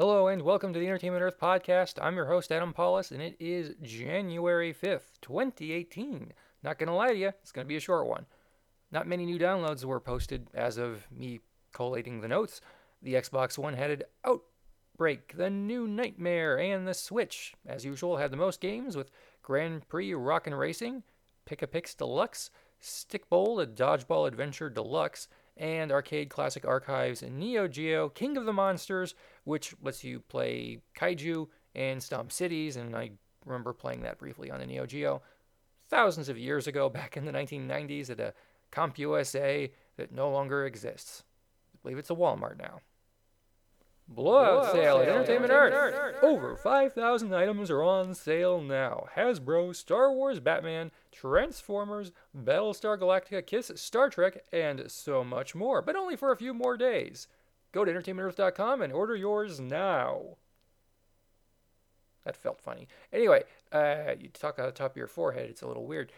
Hello and welcome to the Entertainment Earth podcast. I'm your host, Adam Pawlus, and it is January 5th, 2018. Not gonna lie to you, it's gonna be a short one. Not many new downloads were posted as of me collating the notes. The Xbox One headed Outbreak, the new Nightmare, and the Switch, as usual, had the most games with Grand Prix Rockin' Racing, Pic-a-Pix Deluxe, Stikbold, a Dodgeball Adventure Deluxe, and Arcade Classic Archives and Neo Geo King of the Monsters, which lets you play kaiju and stomp cities. And I remember playing that briefly on the Neo Geo thousands of years ago, back in the 1990s, at a CompUSA that no longer exists. I believe it's a Walmart now. Blowout sale at Entertainment Earth. Over 5,000 items are on sale now. Hasbro, Star Wars Batman, Transformers, Battlestar Galactica, Kiss, Star Trek, and so much more, but only for a few more days. Go to entertainmentearth.com and order yours now. That felt funny. Anyway, uh, you talk out the top of your forehead, it's a little weird.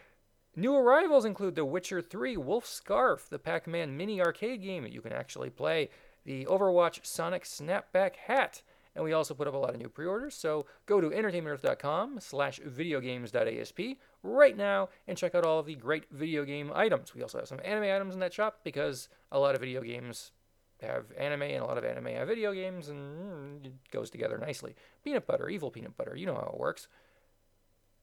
New arrivals include The Witcher 3, Wolf Scarf, the Pac Man mini arcade game that you can actually play the Overwatch Sonic Snapback Hat. And we also put up a lot of new pre-orders, so go to entertainmentearth.com slash videogames.asp right now and check out all of the great video game items. We also have some anime items in that shop because a lot of video games have anime and a lot of anime have video games and mm, it goes together nicely. Peanut butter, evil peanut butter, you know how it works.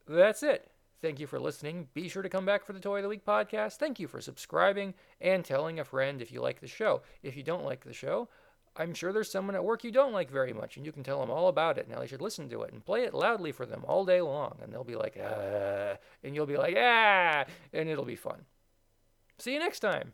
That's it. Thank you for listening. Be sure to come back for the Toy of the Week podcast. Thank you for subscribing and telling a friend if you like the show. If you don't like the show, I'm sure there's someone at work you don't like very much, and you can tell them all about it. Now they should listen to it and play it loudly for them all day long, and they'll be like, ah, and you'll be like, ah, and it'll be fun. See you next time.